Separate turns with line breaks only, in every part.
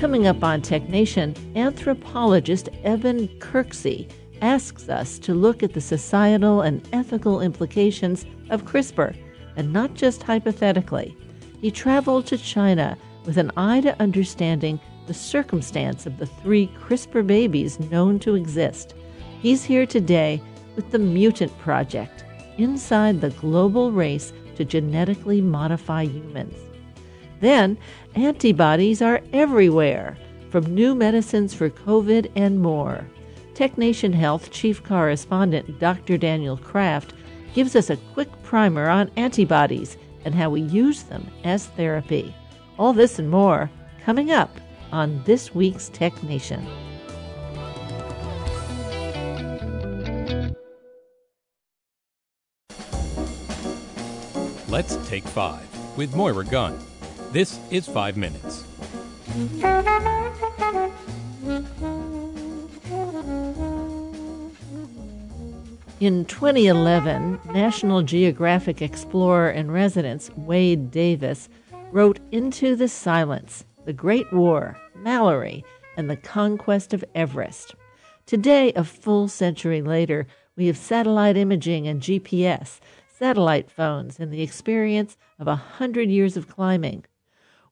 Coming up on Tech Nation, anthropologist Eben Kirksey asks us to look at the societal and ethical implications of CRISPR, and not just hypothetically. He traveled to China with an eye to understanding the circumstance of the three CRISPR babies known to exist. He's here today with the Mutant Project, inside the global race to genetically modify humans. Then, antibodies are everywhere, from new medicines for COVID and more. TechNation Health Chief Correspondent Dr. Daniel Kraft gives us a quick primer on antibodies and how we use them as therapy. All this and more coming up on this week's Tech Nation.
Let's take five with Moira Gunn. This is five minutes.
In 2011, National Geographic explorer in residence Wade Davis wrote Into the Silence The Great War, Mallory, and the Conquest of Everest. Today, a full century later, we have satellite imaging and GPS, satellite phones, and the experience of a hundred years of climbing.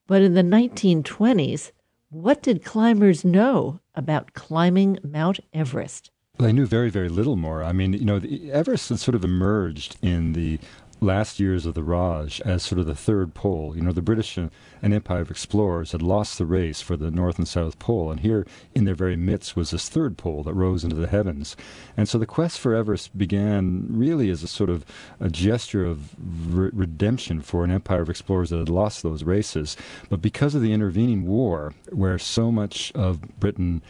But in the 1920s, what did climbers know about climbing Mount Everest?
Well, they knew very, very little more. I mean, you know, Everest had sort of emerged in the last years of the Raj as sort of the third pole. You know, the British and Empire of explorers had lost the race for the North and South Pole, and here in their very midst was this third pole that rose into the heavens. And so the quest for Everest began really as a sort of a gesture of re- redemption for an empire of explorers that had lost those races. But because of the intervening war, where so much of Britain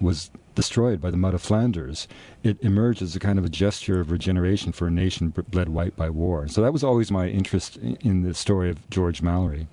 was destroyed by the mud of Flanders, it emerged as a kind of a gesture of regeneration for a nation bled white by war. So that was always my interest in the story of George Mallory.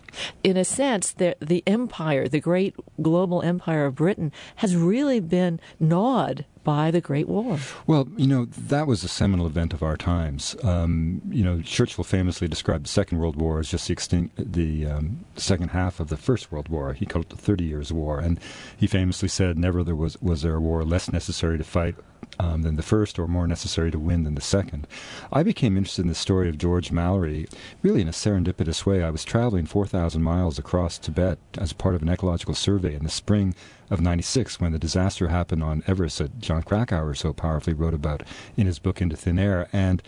In a sense, the, the empire, the great global empire of Britain, has really been gnawed by the Great War.
Well, you know, that was a seminal event of our times. Um, you know, Churchill famously described the Second World War as just the, extinct, the um, second half of the First World War. He called it the Thirty Years' War. And he famously said, never there was, was there a war less necessary to fight um, than the first or more necessary to win than the second. I became interested in the story of George Mallory really in a serendipitous way. I was traveling 4,000 miles across Tibet as part of an ecological survey in the spring of 96 when the disaster happened on Everest that Jon Krakauer so powerfully wrote about in his book Into Thin Air. And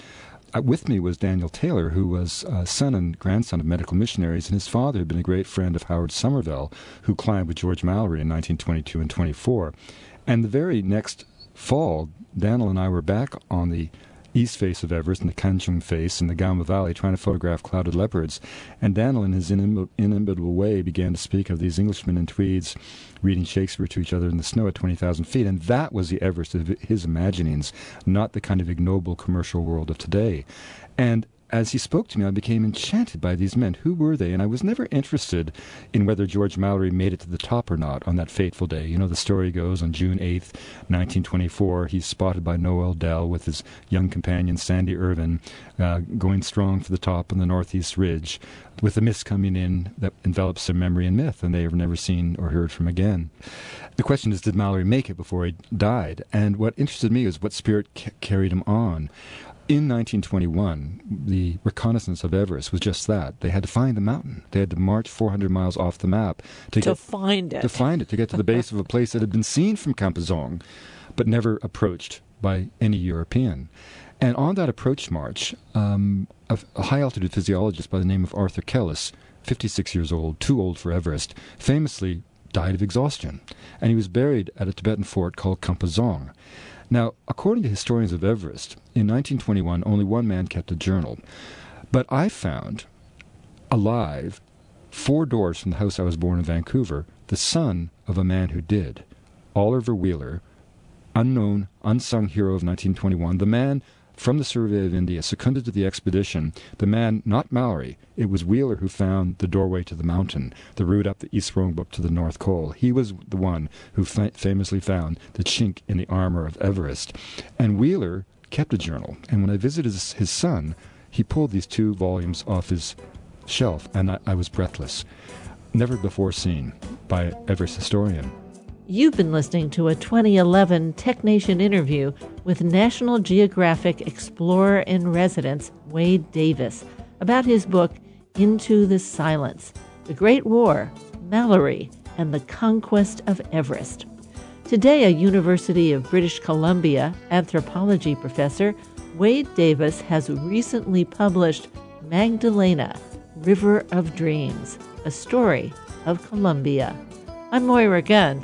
uh, with me was Daniel Taylor, who was uh, son and grandson of medical missionaries, and his father had been a great friend of Howard Somerville, who climbed with George Mallory in 1922 and 24. And the very next fall, Daniel and I were back on the east face of Everest and the Kangshung face in the Kama Valley trying to photograph clouded leopards. And Daniel, in his inimitable way, began to speak of these Englishmen in tweeds reading Shakespeare to each other in the snow at 20,000 feet. And that was the Everest of his imaginings, not the kind of ignoble commercial world of today. And as he spoke to me, I became enchanted by these men. Who were they? And I was never interested in whether George Mallory made it to the top or not on that fateful day. You know, the story goes on June 8th, 1924, he's spotted by Noel Odell with his young companion Sandy Irvine uh, going strong for the top on the northeast ridge with the mist coming in that envelops their memory and myth, and they are never seen or heard from again. The question is, did Mallory make it before he died? And what interested me was what spirit ca- carried him on in 1921, the reconnaissance of Everest was just that. They had to find the mountain. They had to march 400 miles off the map
to, to get, find it.
To find it, to get to the base of a place that had been seen from Kampa Dzong, but never approached by any European. And on that approach march, um, a, a high altitude physiologist by the name of Arthur Kellas, 56 years old, too old for Everest, famously died of exhaustion. And he was buried at a Tibetan fort called Kampa Dzong. Now, according to historians of Everest, in 1921, only one man kept a journal. But I found alive, four doors from the house I was born in Vancouver, the son of a man who did. Oliver Wheeler, unknown, unsung hero of 1921, the man from the Survey of India, seconded to the expedition, the man, not Mallory, it was Wheeler who found the doorway to the mountain, the route up the East Rongbuk to the North Col. He was the one who fa- famously found the chink in the armor of Everest. And Wheeler kept a journal, and when I visited his, his son, he pulled these two volumes off his shelf, and I, I was breathless. never before seen by Everest historian.
You've been listening to a 2011 TechNation interview with National Geographic Explorer in Residence Wade Davis about his book Into the Silence The Great War, Mallory, and the Conquest of Everest. Today, a University of British Columbia anthropology professor, Wade Davis has recently published Magdalena, River of Dreams, a story of Colombia. I'm Moira Gunn.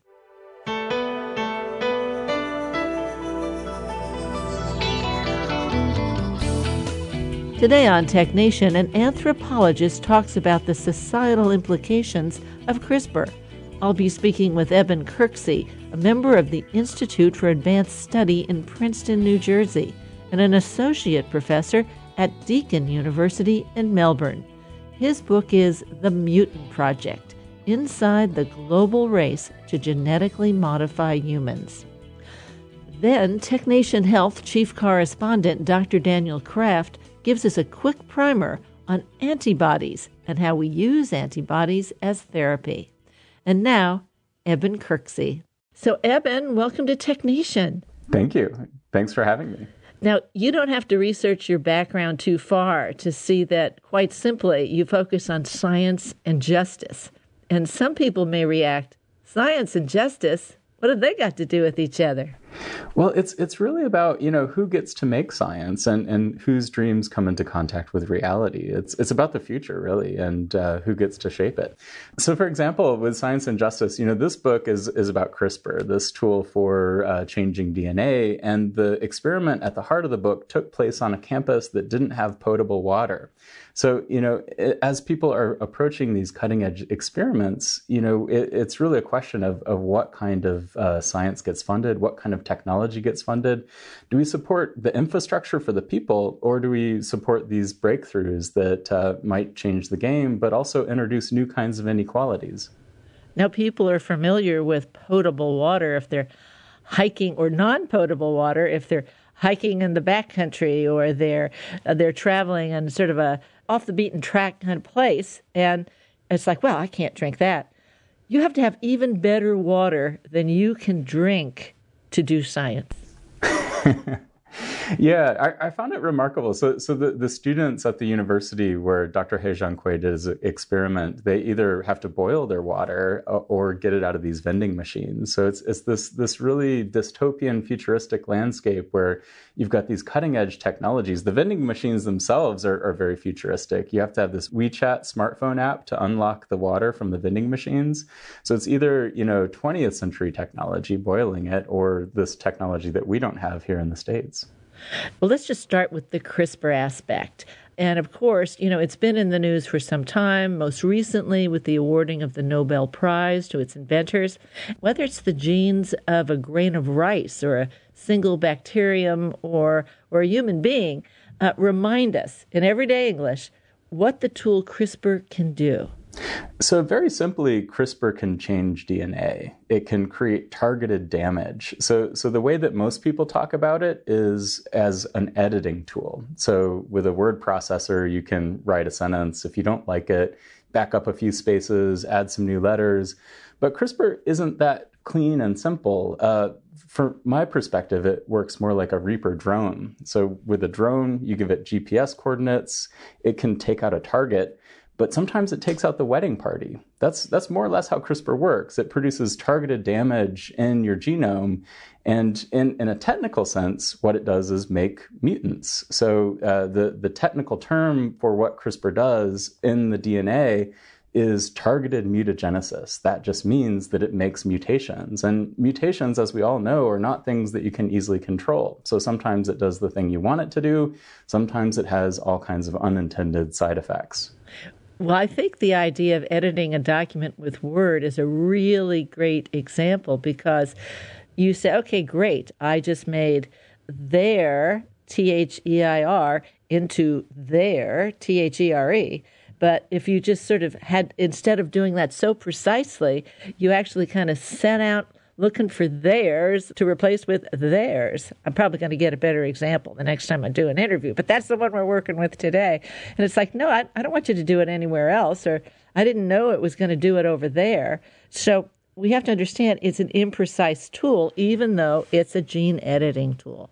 Today on Tech Nation, an anthropologist talks about the societal implications of CRISPR. I'll be speaking with Eben Kirksey, a member of the Institute for Advanced Study in Princeton, New Jersey, and an associate professor at Deakin University in Melbourne. His book is The Mutant Project Inside the Global Race to Genetically Modify Humans. Then, TechNation Health Chief Correspondent Dr. Daniel Kraft gives us a quick primer on antibodies and how we use antibodies as therapy. And now, Eben Kirksey. So, Eben, welcome to TechNation.
Thank you. Thanks for having me.
Now, you don't have to research your background too far to see that, quite simply, you focus on science and justice. And some people may react, science and justice? What have they got to do with each other?
Well, it's it's really about you know who gets to make science and, and whose dreams come into contact with reality. It's it's about the future really, and uh, who gets to shape it. So, for example, with science and justice, you know, this book is is about CRISPR, this tool for uh, changing DNA, and the experiment at the heart of the book took place on a campus that didn't have potable water. So, you know, as people are approaching these cutting edge experiments, you know, it, it's really a question of, of what kind of uh, science gets funded, what kind of technology gets funded. Do we support the infrastructure for the people, or do we support these breakthroughs that uh, might change the game, but also introduce new kinds of inequalities?
Now, people are familiar with potable water if they're hiking or non potable water if they're hiking in the backcountry or they're uh, they're traveling in sort of a off the beaten track kind of place and it's like well i can't drink that you have to have even better water than you can drink to do science
yeah, I, I, found it remarkable. So, so the, the students at the university where Dr. He Jiankui did his experiment, they either have to boil their water or get it out of these vending machines. So it's, it's this, this really dystopian, futuristic landscape where you've got these cutting edge technologies. The vending machines themselves are, are very futuristic. You have to have this WeChat smartphone app to unlock the water from the vending machines. So it's either, you know, 20th century technology boiling it or this technology that we don't have here in the States.
Well, let's just start with the CRISPR aspect. And of course, you know, it's been in the news for some time, most recently with the awarding of the Nobel Prize to its inventors. Whether it's the genes of a grain of rice or a single bacterium or, or a human being, uh, remind us in everyday English what the tool CRISPR can do.
So, very simply, CRISPR can change DNA. It can create targeted damage. So, so the way that most people talk about it is as an editing tool. So, with a word processor, you can write a sentence. If you don't like it, back up a few spaces, add some new letters. But CRISPR isn't that clean and simple. Uh, from my perspective, it works more like a Reaper drone. So, with a drone, you give it GPS coordinates, it can take out a target but sometimes it takes out the wedding party. That's that's more or less how CRISPR works. It produces targeted damage in your genome, and in, in a technical sense, what it does is make mutants. So uh, the the technical term for what CRISPR does in the DNA is targeted mutagenesis. That just means that it makes mutations. And mutations, as we all know, are not things that you can easily control. So sometimes it does the thing you want it to do, sometimes it has all kinds of unintended side effects.
Well, I think the idea of editing a document with Word is a really great example because you say, okay, great, I just made their, T H E I R, into their, T H E R E. But if you just sort of had, instead of doing that so precisely, you actually kind of sent out looking for theirs to replace with theirs. I'm probably going to get a better example the next time I do an interview, but that's the one we're working with today. And it's like, no, I, I don't want you to do it anywhere else, or I didn't know it was going to do it over there. So we have to understand it's an imprecise tool, even though it's a gene editing tool.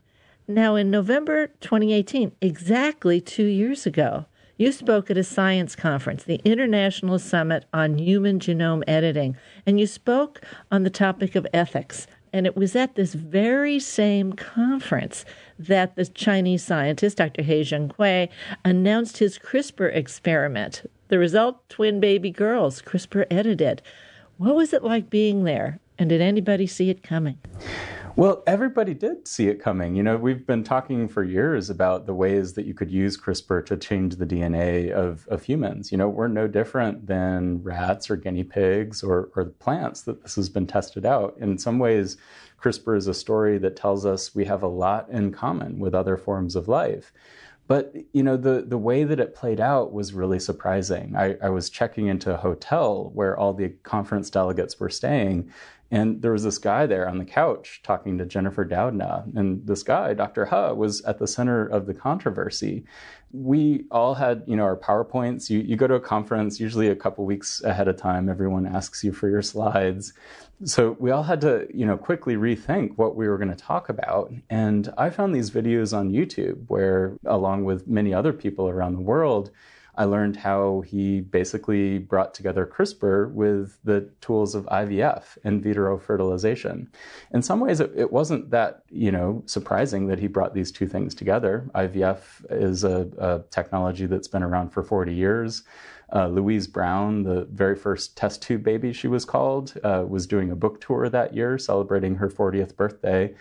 Now, in November 2018, exactly two years ago, you spoke at a science conference, the International Summit on Human Genome Editing, and you spoke on the topic of ethics. And it was at this very same conference that the Chinese scientist, Dr. He Jiankui, announced his CRISPR experiment. The result twin baby girls, CRISPR edited. What was it like being there? And did anybody see it coming?
Well, everybody did see it coming. You know, we've been talking for years about the ways that you could use CRISPR to change the DNA of, of humans. You know, we're no different than rats or guinea pigs or, or plants that this has been tested out. In some ways, CRISPR is a story that tells us we have a lot in common with other forms of life. But you know the the way that it played out was really surprising. I, I was checking into a hotel where all the conference delegates were staying, and there was this guy there on the couch talking to Jennifer Doudna. And this guy, Dr. He, was at the center of the controversy. We all had, you know, our PowerPoints. You, you go to a conference, usually a couple weeks ahead of time, everyone asks you for your slides. So we all had to, you know, quickly rethink what we were going to talk about. And I found these videos on YouTube where, along with many other people around the world, I learned how he basically brought together CRISPR with the tools of IVF, in vitro fertilization. In some ways, it, it wasn't that you know surprising that he brought these two things together. IVF is a, a technology that's been around for 40 years. Uh, Louise Brown, the very first test tube baby she was called, uh, was doing a book tour that year celebrating her 40th birthday.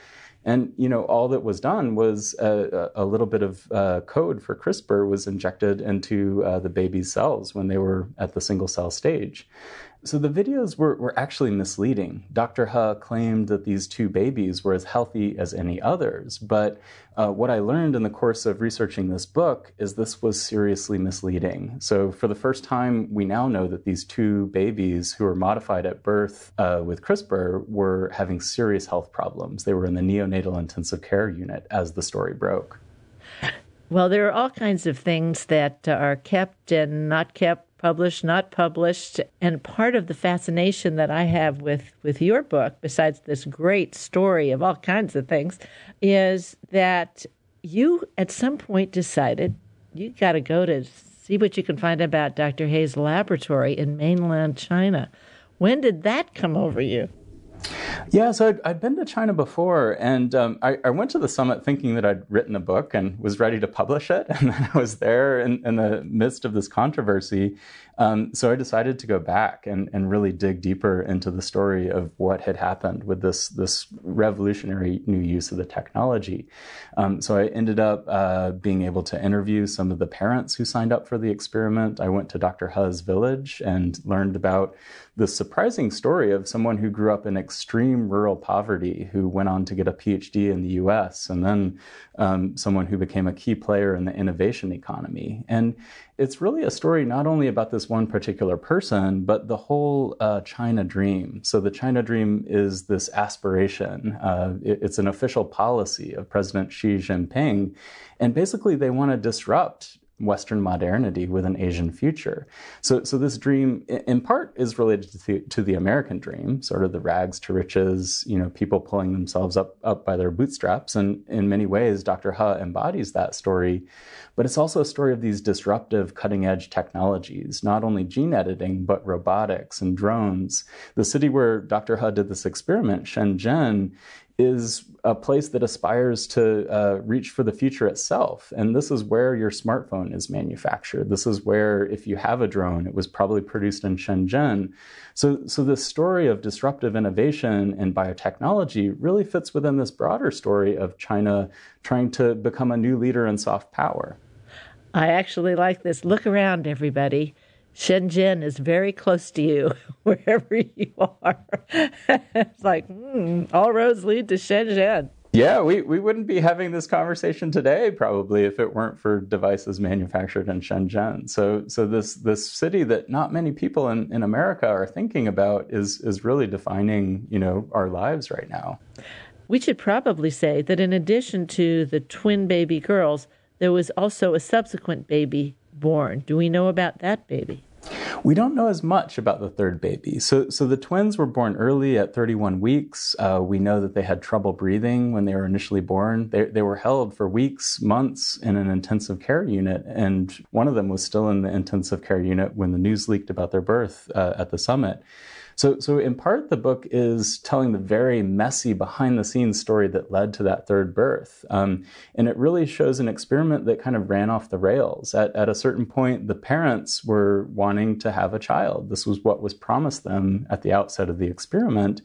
And you know, all that was done was a, a little bit of uh, code for CRISPR was injected into uh, the baby's cells when they were at the single cell stage. So the videos were, were actually misleading. Dr. He claimed that these two babies were as healthy as any others, but uh, what I learned in the course of researching this book is this was seriously misleading. So for the first time, we now know that these two babies who were modified at birth uh, with CRISPR were having serious health problems. They were in the neonatal intensive care unit as the story broke.
Well, there are all kinds of things that are kept and not kept published, not published. And part of the fascination that I have with, with your book, besides this great story of all kinds of things, is that you at some point decided you got to go to see what you can find about Dr. He's laboratory in mainland China. When did that come over you?
Yeah, so I'd, I'd, been to China before, and um, I, I, went to the summit thinking that I'd written a book and was ready to publish it. And then I was there in, in the midst of this controversy. Um, so I decided to go back and, and really dig deeper into the story of what had happened with this, this revolutionary new use of the technology. Um, so I ended up uh, being able to interview some of the parents who signed up for the experiment. I went to Dr. He's village and learned about the surprising story of someone who grew up in extreme rural poverty, who went on to get a PhD in the US, and then um, someone who became a key player in the innovation economy. And it's really a story not only about this one particular person, but the whole uh, China dream. So, the China dream is this aspiration, uh, it, it's an official policy of President Xi Jinping. And basically, they want to disrupt Western modernity with an Asian future. So, so this dream, in part, is related to the, to the American dream, sort of the rags to riches, you know, people pulling themselves up up by their bootstraps. And in many ways, Dr. He embodies that story. But it's also a story of these disruptive, cutting edge technologies, not only gene editing, but robotics and drones. The city where Dr. He did this experiment, Shenzhen, is a place that aspires to uh, reach for the future itself. And this is where your smartphone is manufactured. This is where, if you have a drone, it was probably produced in Shenzhen. So, so this story of disruptive innovation in biotechnology really fits within this broader story of China trying to become a new leader in soft power.
I actually like this. Look around, everybody. Shenzhen is very close to you, wherever you are. it's like, mm, all roads lead to Shenzhen.
Yeah, we, we wouldn't be having this conversation today probably if it weren't for devices manufactured in Shenzhen. So so this this city that not many people in, in America are thinking about is is really defining, you know, our lives right now.
We should probably say that in addition to the twin baby girls, there was also a subsequent baby born. Do we know about that baby?
We don't know as much about the third baby. So, so the twins were born early at 31 weeks. Uh, we know that they had trouble breathing when they were initially born. They, they were held for weeks, months in an intensive care unit, and one of them was still in the intensive care unit when the news leaked about their birth uh, at the summit. So, so in part, the book is telling the very messy behind the scenes story that led to that third birth. Um, and it really shows an experiment that kind of ran off the rails. At, at a certain point, the parents were wanting to have a child. This was what was promised them at the outset of the experiment.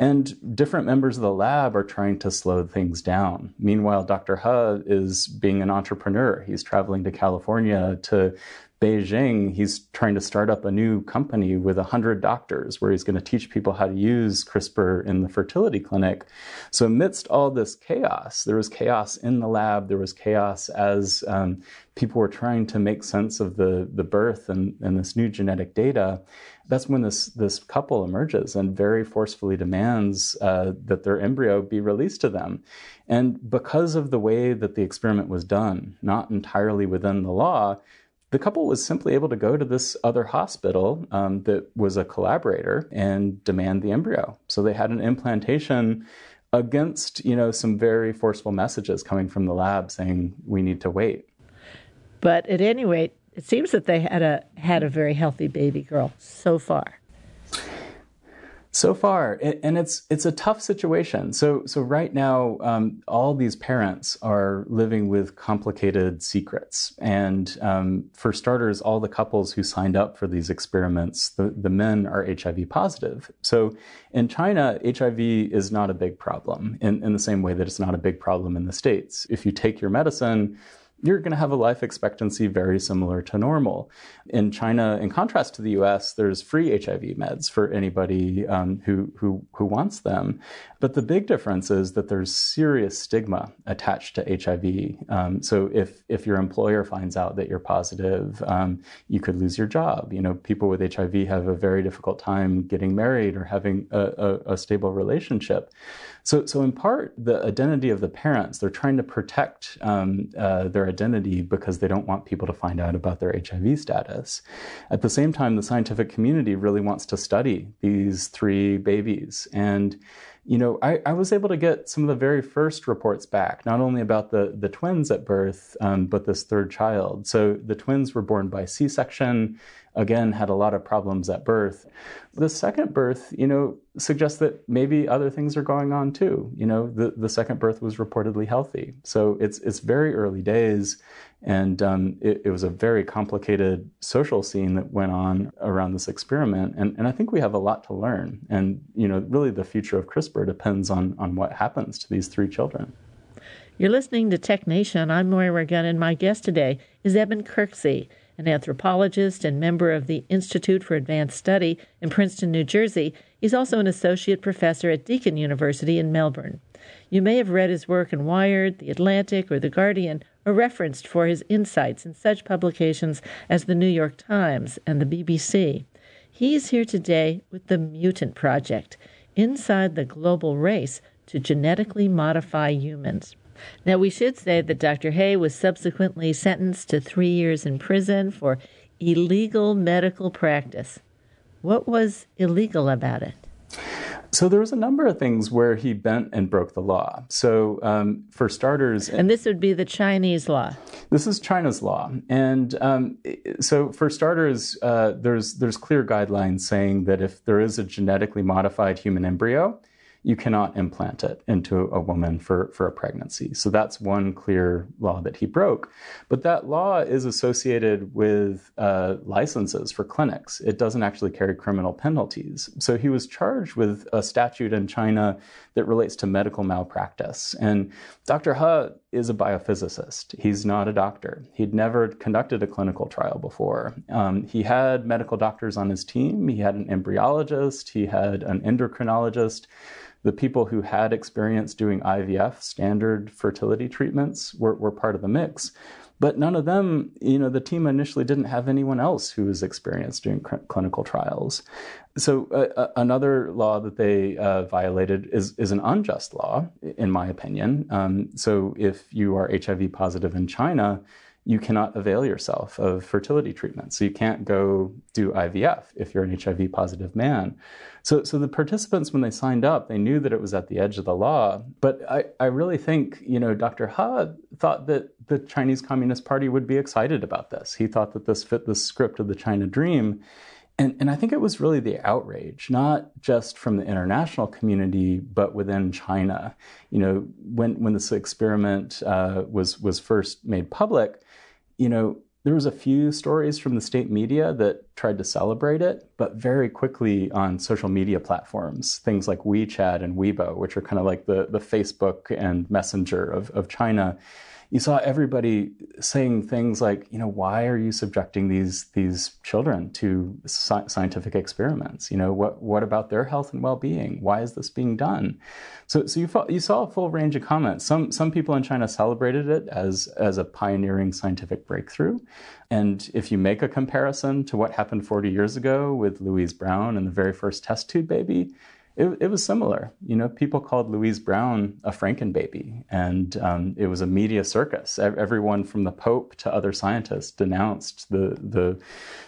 And different members of the lab are trying to slow things down. Meanwhile, Dr. He is being an entrepreneur. He's traveling to California to Beijing, he's trying to start up a new company with 100 doctors where he's going to teach people how to use CRISPR in the fertility clinic. So, amidst all this chaos, there was chaos in the lab, there was chaos as um, people were trying to make sense of the, the birth and, and this new genetic data. That's when this, this couple emerges and very forcefully demands uh, that their embryo be released to them. And because of the way that the experiment was done, not entirely within the law, the couple was simply able to go to this other hospital um, that was a collaborator and demand the embryo. So they had an implantation against, you know, some very forceful messages coming from the lab saying we need to wait.
But at any rate, it seems that they had a had a very healthy baby girl so far
so far and it's it's a tough situation. So so right now um, all these parents are living with complicated secrets. And um, for starters all the couples who signed up for these experiments the, the men are hiv positive. So in china hiv is not a big problem in, in the same way that it's not a big problem in the states. If you take your medicine you're going to have a life expectancy very similar to normal. In China, in contrast to the U.S., there's free HIV meds for anybody um, who, who who wants them. But the big difference is that there's serious stigma attached to HIV. Um, so if if your employer finds out that you're positive, um, you could lose your job. You know, people with HIV have a very difficult time getting married or having a, a, a stable relationship. So, so in part, the identity of the parents, they're trying to protect um, uh, their identity because they don't want people to find out about their HIV status. At the same time, the scientific community really wants to study these three babies. And you know, I, I, was able to get some of the very first reports back, not only about the, the twins at birth, um, but this third child. So the twins were born by C section again had a lot of problems at birth. The second birth, you know, suggests that maybe other things are going on too. You know, the, the second birth was reportedly healthy. So it's it's very early days, and um, it, it, was a very complicated social scene that went on around this experiment. And, and I think we have a lot to learn. And you know, really, the future of CRISPR depends on on what happens to these three children.
You're listening to Tech Nation. I'm Moira Gunn, and my guest today is Eben Kirksey an anthropologist and member of the Institute for Advanced Study in Princeton, New Jersey. He's also an associate professor at Deakin University in Melbourne. You may have read his work in Wired, The Atlantic, or The Guardian, or referenced for his insights in such publications as The New York Times and the BBC. He's here today with the Mutant Project, inside the global race to genetically modify humans. Now, we should say that Dr. He was subsequently sentenced to three years in prison for illegal medical practice. What was illegal about it?
So there was a number of things where he bent and broke the law. So um, for starters,
and this would be the Chinese law.
This is China's law, and um, so for starters, uh, there's there's clear guidelines saying that if there is a genetically modified human embryo, you cannot implant it into a woman for, for a pregnancy. So that's one clear law that he broke. But that law is associated with uh, licenses for clinics. It doesn't actually carry criminal penalties. So he was charged with a statute in China that relates to medical malpractice. And Dr. He is a biophysicist. He's not a doctor. He'd never conducted a clinical trial before. Um, he had medical doctors on his team. He had an embryologist. He had an endocrinologist the people who had experience doing IVF, standard fertility treatments, were, were part of the mix. But none of them, you know, the team initially didn't have anyone else who was experienced doing cl- clinical trials. So uh, uh, another law that they uh, violated is, is an unjust law, in my opinion. Um, so if you are HIV positive in China, you cannot avail yourself of fertility treatment. So you can't go do IVF if you're an HIV positive man. So, so the participants, when they signed up, they knew that it was at the edge of the law. But I, I really think, you know, Dr. He thought that the Chinese Communist Party would be excited about this. He thought that this fit the script of the China dream. And, and I think it was really the outrage, not just from the international community, but within China. You know, when, when this experiment uh, was, was first made public, you know, there was a few stories from the state media that tried to celebrate it, but very quickly on social media platforms, things like WeChat and Weibo, which are kind of like the, the Facebook and Messenger of, of China, you saw everybody saying things like, you know, why are you subjecting these these children to sci- scientific experiments? You know, what what about their health and well being? Why is this being done? So, so you you saw a full range of comments. Some some people in China celebrated it as as a pioneering scientific breakthrough, and if you make a comparison to what happened 40 years ago with Louise Brown and the very first test tube baby, it, it was similar. You know, people called Louise Brown a Frankenbaby, and um, it was a media circus. Everyone from the Pope to other scientists denounced the the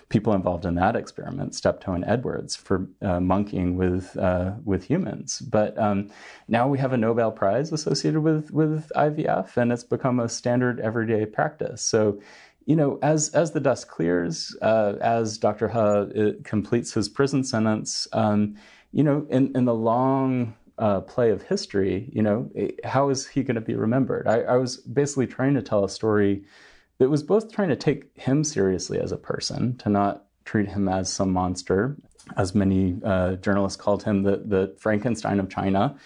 people involved in that experiment, Steptoe and Edwards, for uh, monkeying with uh, with humans. But um, now we have a Nobel Prize associated with with IVF, and it's become a standard everyday practice. So you know, as as the dust clears, uh, as Dr. He uh, completes his prison sentence, um, you know, in, in the long uh, play of history, you know, eh, how is he going to be remembered? I, I, was basically trying to tell a story that was both trying to take him seriously as a person, to not treat him as some monster, as many uh, journalists called him, the, the Frankenstein of China,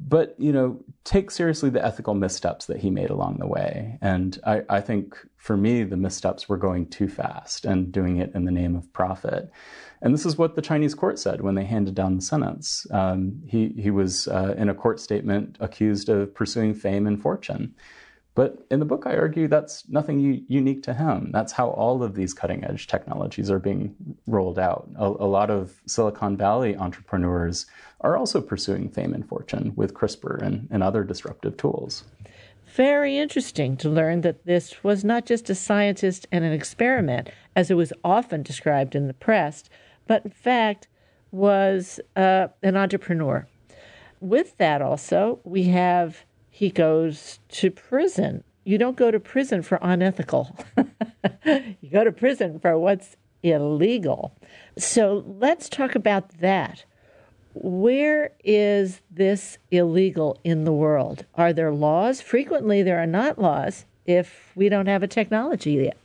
but you know take seriously the ethical missteps that he made along the way. And I, I, think for me the missteps were going too fast and doing it in the name of profit. And this is what the chinese court said when they handed down the sentence. Um, he, he was uh, in a court statement accused of pursuing fame and fortune but in the book, I argue that's nothing u- unique to him. That's how all of these cutting edge technologies are being rolled out. A, a, lot of Silicon Valley entrepreneurs are also pursuing fame and fortune with CRISPR and, and other disruptive tools.
Very interesting to learn that this was not just a scientist and an experiment, as it was often described in the press, but in fact was uh, an entrepreneur. With that, also, we have he goes to prison. You don't go to prison for unethical. you go to prison for what's illegal. So let's talk about that. Where is this illegal in the world? Are there laws? Frequently, there are not laws if we don't have a technology yet.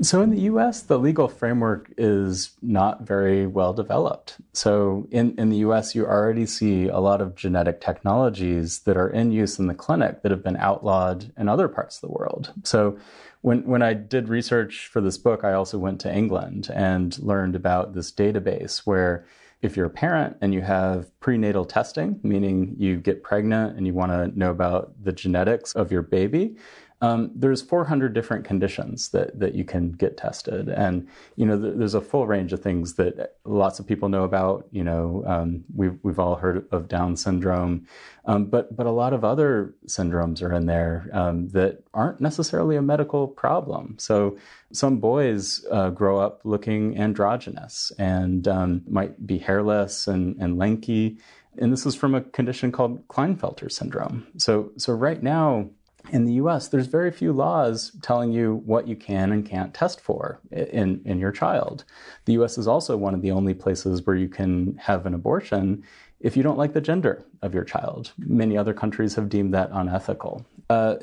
So in the US, the legal framework is not very well developed. So in, in the US, you already see a lot of genetic technologies that are in use in the clinic that have been outlawed in other parts of the world. So when, when I did research for this book, I also went to England and learned about this database where if you're a parent and you have prenatal testing, meaning you get pregnant and you want to know about the genetics of your baby, um, there's 400 different conditions that, that you can get tested. And, you know, th- there's a full range of things that lots of people know about. You know, um, we've, we've all heard of Down syndrome, um, but, but a lot of other syndromes are in there um, that aren't necessarily a medical problem. So some boys uh, grow up looking androgynous and um, might be hairless and, and lanky. And this is from a condition called Klinefelter syndrome. So, so right now, in the US, there's very few laws telling you what you can and can't test for in, in your child. The US is also one of the only places where you can have an abortion if you don't like the gender of your child. Many other countries have deemed that unethical. Uh,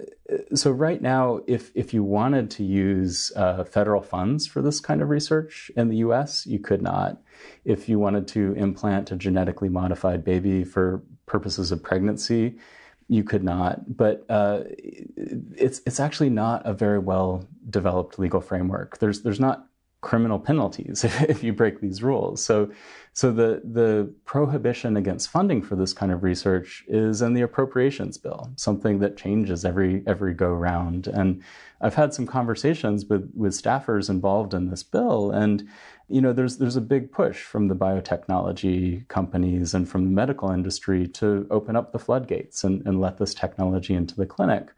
so right now, if if you wanted to use uh, federal funds for this kind of research in the U.S., you could not. If you wanted to implant a genetically modified baby for purposes of pregnancy, you could not. But uh, it's it's actually not a very well developed legal framework. There's there's not criminal penalties if, you break these rules. So so the the prohibition against funding for this kind of research is in the appropriations bill, something that changes every every go round. And I've had some conversations with with staffers involved in this bill, and you know there's there's a big push from the biotechnology companies and from the medical industry to open up the floodgates and, and let this technology into the clinic.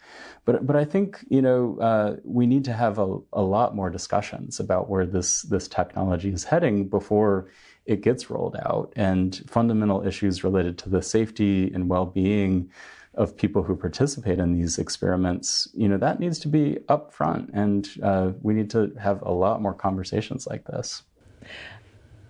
But but I think you know uh, we need to have a, a lot more discussions about where this this technology is heading before it gets rolled out and fundamental issues related to the safety and well-being of people who participate in these experiments, you know, that needs to be upfront, and uh, we need to have a lot more conversations like this.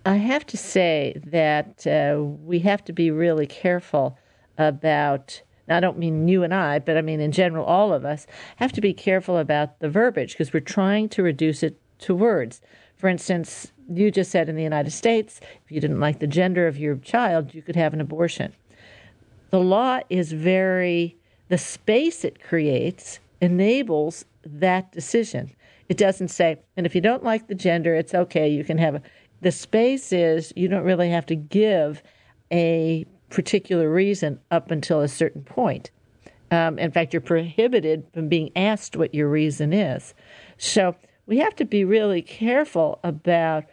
I have to say that uh, we have to be really careful about. I don't mean you and I, but I mean in general, all of us have to be careful about the verbiage because we're trying to reduce it to words. For instance, you just said in the United States, if you didn't like the gender of your child, you could have an abortion. The law is very, the space it creates enables that decision. It doesn't say, and if you don't like the gender, it's okay, you can have. The space is, you don't really have to give a particular reason up until a certain point. Um, in fact, you're prohibited from being asked what your reason is. So we have to be really careful about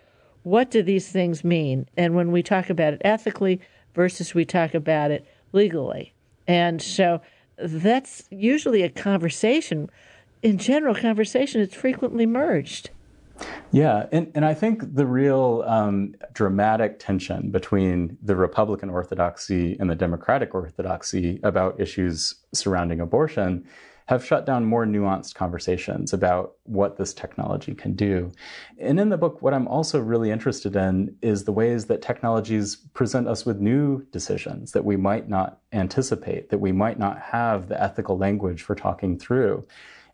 what do these things mean? And when we talk about it ethically versus we talk about it legally. And so that's usually a conversation. In general conversation, it's frequently merged.
Yeah, and, and I think the real um, dramatic tension between the Republican orthodoxy and the Democratic orthodoxy about issues surrounding abortion have shut down more nuanced conversations about what this technology can do. And in the book, what I'm also really interested in is the ways that technologies present us with new decisions that we might not anticipate, that we might not have the ethical language for talking through.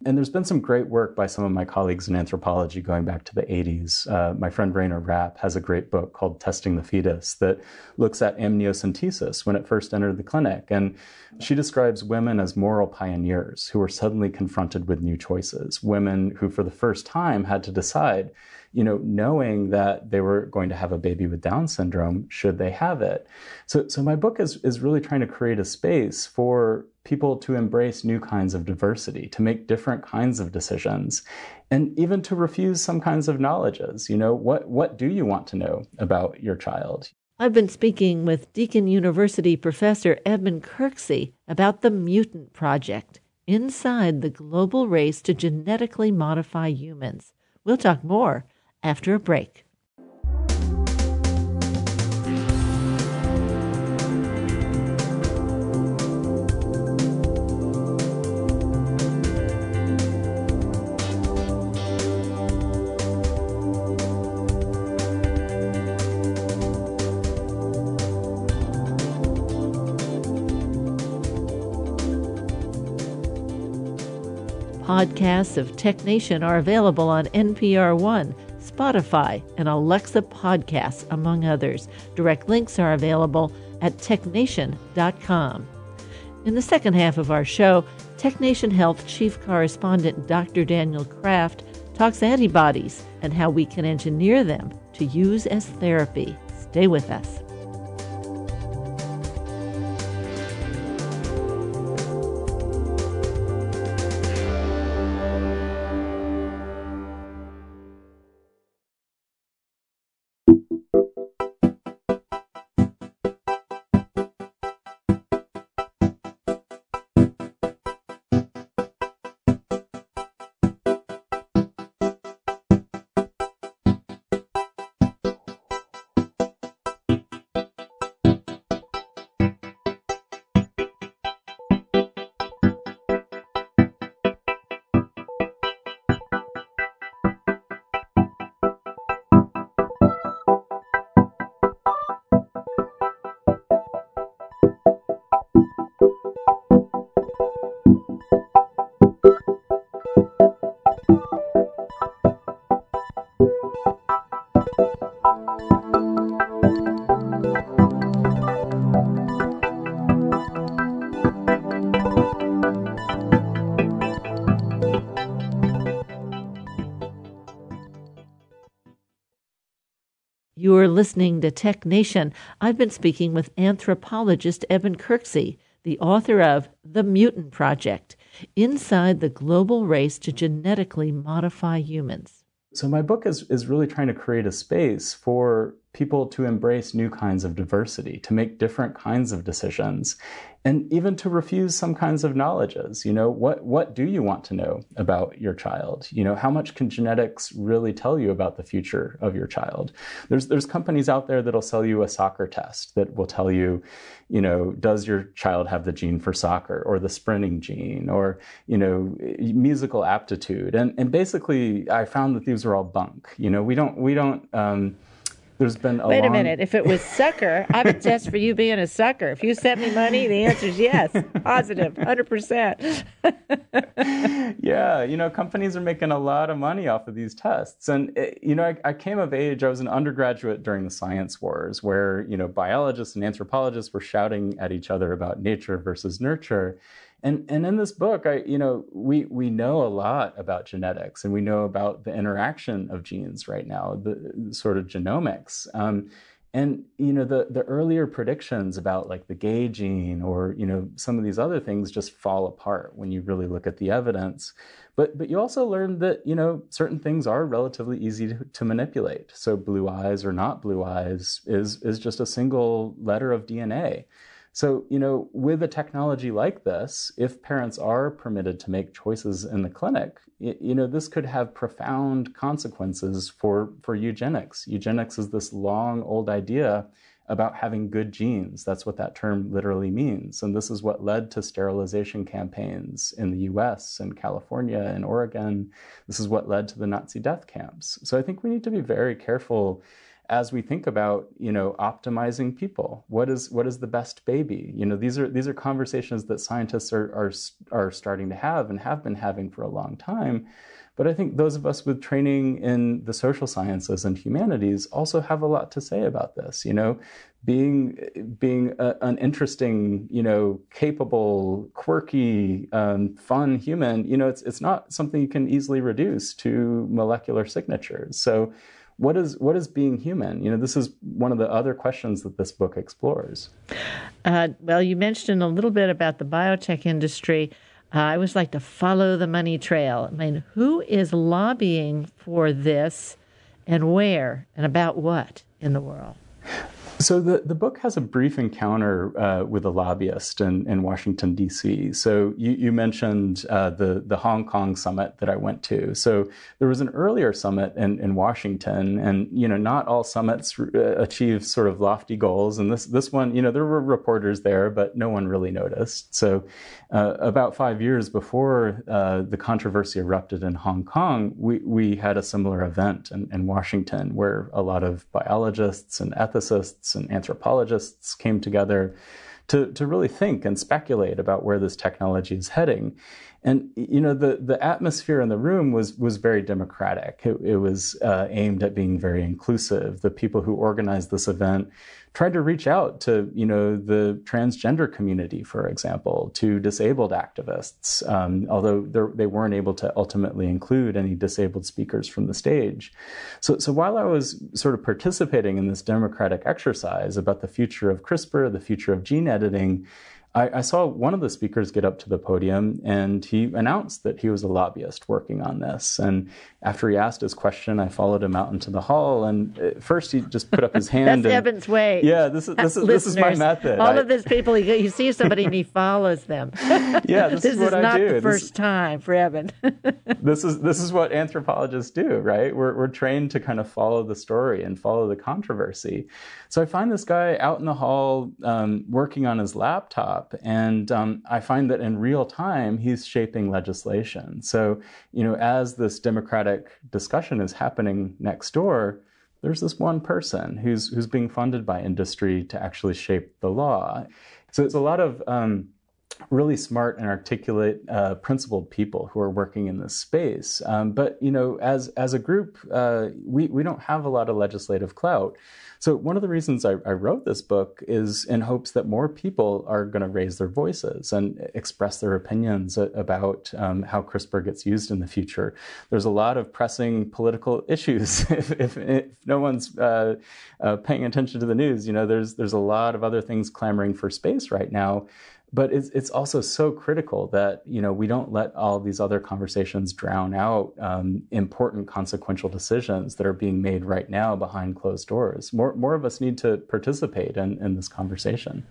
And there's been some great work by some of my colleagues in anthropology going back to the 80s. Uh, my friend Rayna Rapp has a great book called Testing the Fetus that looks at amniocentesis when it first entered the clinic. And she describes women as moral pioneers who were suddenly confronted with new choices, women who, for the first time, had to decide you know, knowing that they were going to have a baby with Down syndrome, should they have it? So, so my book is, is really trying to create a space for people to embrace new kinds of diversity, to make different kinds of decisions, and even to refuse some kinds of knowledges. You know, what, what do you want to know about your child?
I've been speaking with Deakin University professor Eben Kirksey about the Mutant Project inside the global race to genetically modify humans. We'll talk more after a break. Podcasts of Tech Nation are available on NPR One Spotify, and Alexa podcasts, among others. Direct links are available at technation.com. In the second half of our show, TechNation Health Chief Correspondent Dr. Daniel Kraft talks antibodies and how we can engineer them to use as therapy. Stay with us. Listening to Tech Nation. I've been speaking with anthropologist Eben Kirksey, the author of The Mutant Project Inside the Global Race to Genetically Modify Humans.
So, my book is, is really trying to create a space for people to embrace new kinds of diversity, to make different kinds of decisions, and even to refuse some kinds of knowledges. You know, what what do you want to know about your child? You know, how much can genetics really tell you about the future of your child? There's there's companies out there that'll sell you a soccer test that will tell you, you know, does your child have the gene for soccer or the sprinting gene or you know musical aptitude? And and basically, I found that these are all bunk. You know, we don't we don't. Um, there's been a
Wait
long...
a minute. If it was sucker, I would test for you being a sucker. If you sent me money, the answer is yes, positive, hundred percent.
Yeah, you know, companies are making a lot of money off of these tests, and it, you know, I, I came of age. I was an undergraduate during the science wars, where you know biologists and anthropologists were shouting at each other about nature versus nurture. And and in this book, I you know we we know a lot about genetics and we know about the interaction of genes right now, the, sort of genomics. Um, and you know the the earlier predictions about like the gay gene or you know some of these other things just fall apart when you really look at the evidence. But but you also learn that you know certain things are relatively easy to, to manipulate. So blue eyes or not blue eyes is is just a single letter of DNA. So, you know, with a technology like this, if parents are permitted to make choices in the clinic, you know, this could have profound consequences for, for eugenics. Eugenics is this long old idea about having good genes. That's what that term literally means. And this is what led to sterilization campaigns in the US and California and Oregon. This is what led to the Nazi death camps. So I think we need to be very careful as we think about you know optimizing people what is what is the best baby? You know these are these are conversations that scientists are are are starting to have and have been having for a long time. But i think those of us with training in the social sciences and humanities also have a lot to say about this you know? Being being a, an interesting you know capable quirky um, fun human you know it's it's not something you can easily reduce to molecular signatures. So what is what is being human? You know, this is one of the other questions that this book explores.
Uh, well, you mentioned a little bit about the biotech industry. Uh, I always like to follow the money trail. I mean, who is lobbying for this, and where, and about what in the world?
So the, the book has a brief encounter uh, with a lobbyist in, in Washington D.C. So you, you mentioned uh, the the Hong Kong summit that I went to. So there was an earlier summit in, in Washington, and you know not all summits uh, achieve sort of lofty goals. And this this one, you know, there were reporters there, but no one really noticed. So uh, about five years before uh, the controversy erupted in Hong Kong, we we had a similar event in, in Washington where a lot of biologists and ethicists and anthropologists came together to, to really think and speculate about where this technology is heading. And you know, the the atmosphere in the room was was very democratic. It, it was uh, aimed at being very inclusive. The people who organized this event tried to reach out to you know the transgender community, for example, to disabled activists, um, although they weren't able to ultimately include any disabled speakers from the stage. So, so while I was sort of participating in this democratic exercise about the future of CRISPR, the future of gene editing, I, I, saw one of the speakers get up to the podium and he announced that he was a lobbyist working on this. And after he asked his question, I followed him out into the hall. And first, he just put up his hand.
That's
and,
Eben's way.
Yeah, this is this is this is my method.
All I, of these people, you, you see somebody and he follows them.
Yeah, this,
this
is, what
is not the first this, time for Eben.
this is this is what anthropologists do, right? We're we're trained to kind of follow the story and follow the controversy. So I find this guy out in the hall um, working on his laptop, and um, I find that in real time he's shaping legislation. So you know, as this democratic discussion is happening next door, there's this one person who's who's being funded by industry to actually shape the law. So it's a lot of um, really smart and articulate, uh, principled people who are working in this space. Um, but you know, as as a group, uh, we we don't have a lot of legislative clout. So one of the reasons I, I wrote this book is in hopes that more people are going to raise their voices and express their opinions about um, how CRISPR gets used in the future. There's a lot of pressing political issues. if, if, if, no one's uh, uh, paying attention to the news, you know, there's there's a lot of other things clamoring for space right now but it's it's also so critical that you know we don't let all these other conversations drown out um, important consequential decisions that are being made right now behind closed doors. More more of us need to participate in, in this conversation.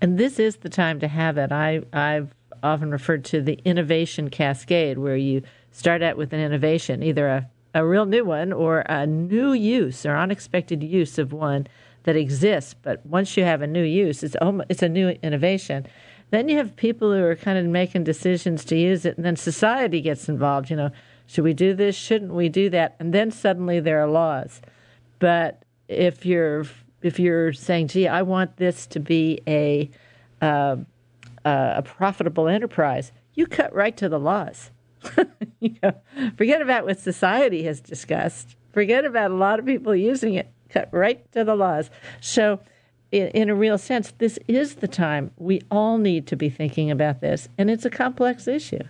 And this is the time to have it. I I've often referred to the innovation cascade, where you start out with an innovation, either a, a real new one or a new use or unexpected use of one that exists. But once you have a new use, it's it's a new innovation then you have people who are kind of making decisions to use it, and then society gets involved. You know, should we do this? Shouldn't we do that? And then suddenly there are laws. But if you're if you're saying, "Gee, I want this to be a uh, uh, a profitable enterprise," you cut right to the laws. you know, forget about what society has discussed. Forget about a lot of people using it. Cut right to the laws. So in, in a real sense, this is the time we all need to be thinking about this, and it's a complex issue.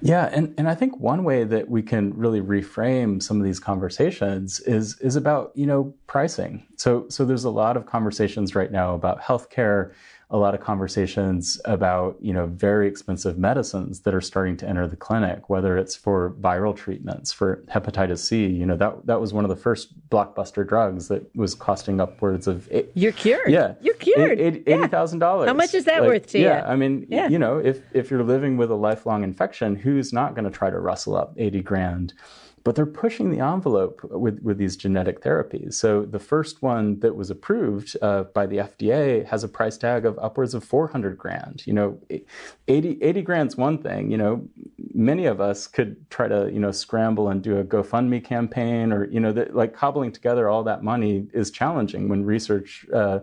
Yeah, and, and I think one way that we can really reframe some of these conversations is is about you know pricing. So so there's a lot of conversations right now about healthcare a lot of conversations about you know very expensive medicines that are starting to enter the clinic, whether it's for viral treatments for hepatitis C. You know that that was one of the first blockbuster drugs that was costing upwards of.
Eight, you're cured.
Yeah,
you're cured.
Eighty thousand yeah. dollars.
How much is that like, worth to
yeah,
you?
Yeah, I mean, yeah. you know, if if you're living with a lifelong infection, who's not going to try to rustle up eighty grand? But they're pushing the envelope with, with these genetic therapies. So the first one that was approved uh, by the FDA has a price tag of upwards of 400 grand. You know, 80, 80 grand's one thing. You know, many of us could try to, you know, scramble and do a GoFundMe campaign or, you know, the, like cobbling together all that money is challenging when research uh,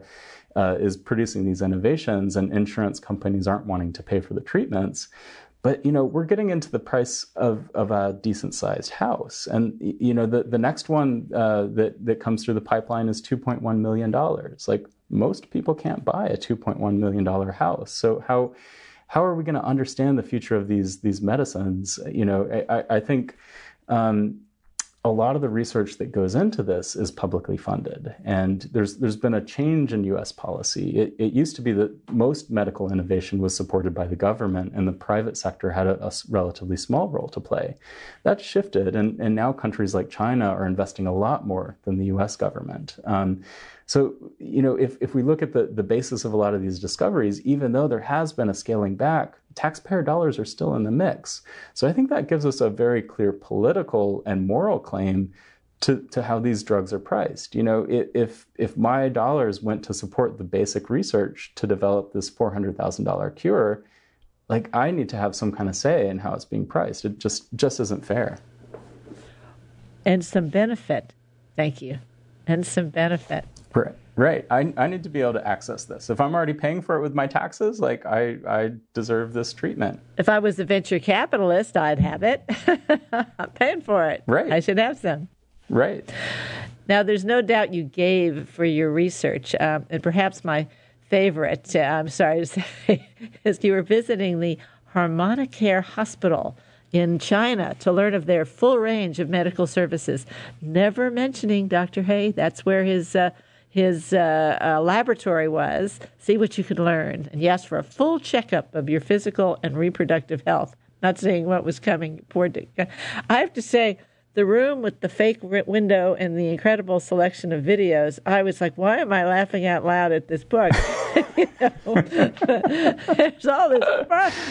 uh, is producing these innovations and insurance companies aren't wanting to pay for the treatments. But you know, we're getting into the price of, of a decent sized house, and you know, the the next one uh, that that comes through the pipeline is two point one million dollars. Like most people can't buy a two point one million dollar house. So how how are we going to understand the future of these these medicines? You know, I, I think um, a lot of the research that goes into this is publicly funded, and there's there's been a change in U.S. policy. It, it used to be that most medical innovation was supported by the government, and the private sector had a, a relatively small role to play. That shifted, and, and now countries like China are investing a lot more than the U.S. government. Um, so, you know, if, if we look at the, the basis of a lot of these discoveries, even though there has been a scaling back, taxpayer dollars are still in the mix. So I think that gives us a very clear political and moral claim to, to how these drugs are priced. You know, if if my dollars went to support the basic research to develop this four hundred thousand dollar cure, like I need to have some kind of say in how it's being priced. It just just isn't fair.
And some benefit, thank you, and some benefit.
Right. Right. I, I need to be able to access this. If I'm already paying for it with my taxes, like I, I deserve this treatment.
If I was a venture capitalist, I'd have it. I'm paying for it.
Right.
I should have some.
Right.
Now, there's no doubt you gave for your research, um, and perhaps my favorite, uh, I'm sorry to say, is you were visiting the Harmonicare Hospital in China to learn of their full range of medical services, never mentioning Dr. He. That's where his uh, his uh, uh, laboratory was, see what you could learn. And he asked for a full checkup of your physical and reproductive health, not saying what was coming. Poor Dick. I have to say, the room with the fake window and the incredible selection of videos, I was like, why am I laughing out loud at this book? you know, there's all this.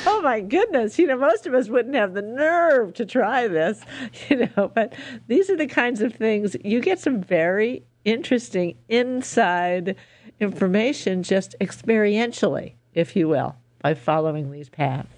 Oh my goodness! You know, most of us wouldn't have the nerve to try this. You know, but these are the kinds of things you get some very interesting inside information just experientially, if you will, by following these paths.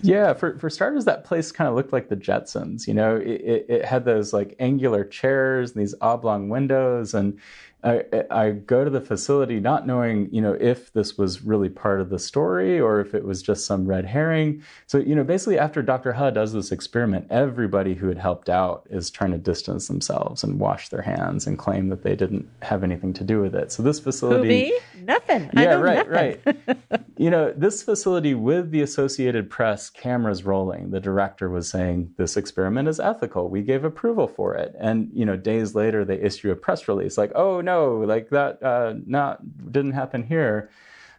Yeah, for, for starters, that place kind of looked like the Jetsons. You know, it, it, it, had those like angular chairs and these oblong windows, and I, I go to the facility not knowing, you know, if this was really part of the story or if it was just some red herring. So, you know, basically after Dr. He does this experiment, everybody who had helped out is trying to distance themselves and wash their hands and claim that they didn't have anything to do with it. So this facility,
Who, nothing.
Yeah,
right,
nothing. right. you know, this facility with the Associated Press cameras rolling, the director was saying this experiment is ethical. We gave approval for it, and you know, days later they issue a press release like, "Oh no, like that uh, not didn't happen here."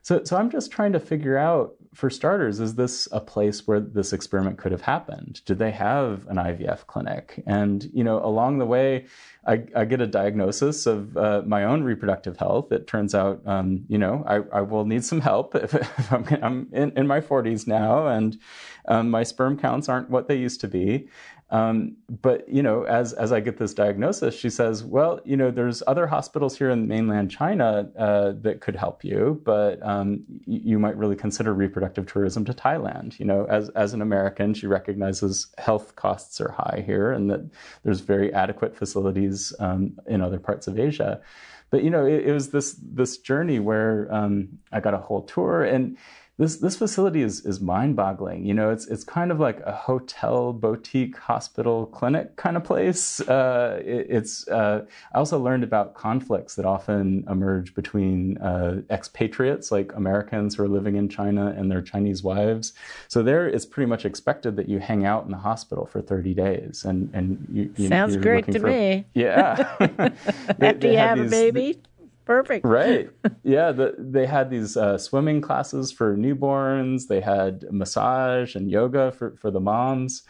So, so I'm just trying to figure out, for starters, is this a place where this experiment could have happened? Did they have an IVF clinic? And you know, along the way, I, I get a diagnosis of uh, my own reproductive health. It turns out, um, you know, I, I, will need some help if, if I'm, I'm in, in, my 40s now, and um, my sperm counts aren't what they used to be. Um, but you know, as as I get this diagnosis, she says, "Well, you know, there's other hospitals here in mainland China uh, that could help you, but um, y- you might really consider reproductive tourism to Thailand." You know, as as an American, she recognizes health costs are high here, and that there's very adequate facilities um, in other parts of Asia. But you know, it, it was this this journey where um, I got a whole tour and this this facility is is mind boggling. You know, it's it's kind of like a hotel, boutique, hospital, clinic kind of place. Uh, it, it's uh, I also learned about conflicts that often emerge between uh, expatriates, like Americans who are living in China and their Chinese wives. So there, it's pretty much expected that you hang out in the hospital for thirty days, and and you, you
sounds great to
for,
me.
Yeah,
they, after you have these, a baby perfect.
Right. Yeah. The, they had these uh, swimming classes for newborns. They had massage and yoga for, for the moms.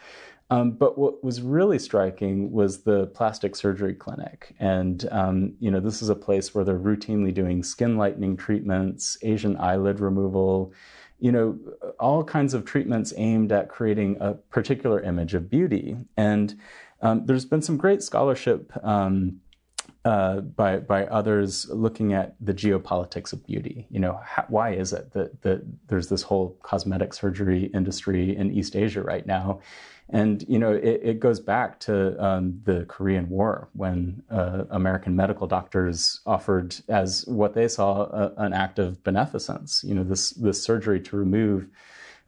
Um, but what was really striking was the plastic surgery clinic. And, um, you know, this is a place where they're routinely doing skin lightening treatments, Asian eyelid removal, you know, all kinds of treatments aimed at creating a particular image of beauty. And um, there's been some great scholarship um, uh, by by others looking at the geopolitics of beauty. You know, how, why is it that that there's this whole cosmetic surgery industry in East Asia right now? And you know, it, it goes back to um, the Korean War when uh, American medical doctors offered, as what they saw, a, an act of beneficence. You know, this this surgery to remove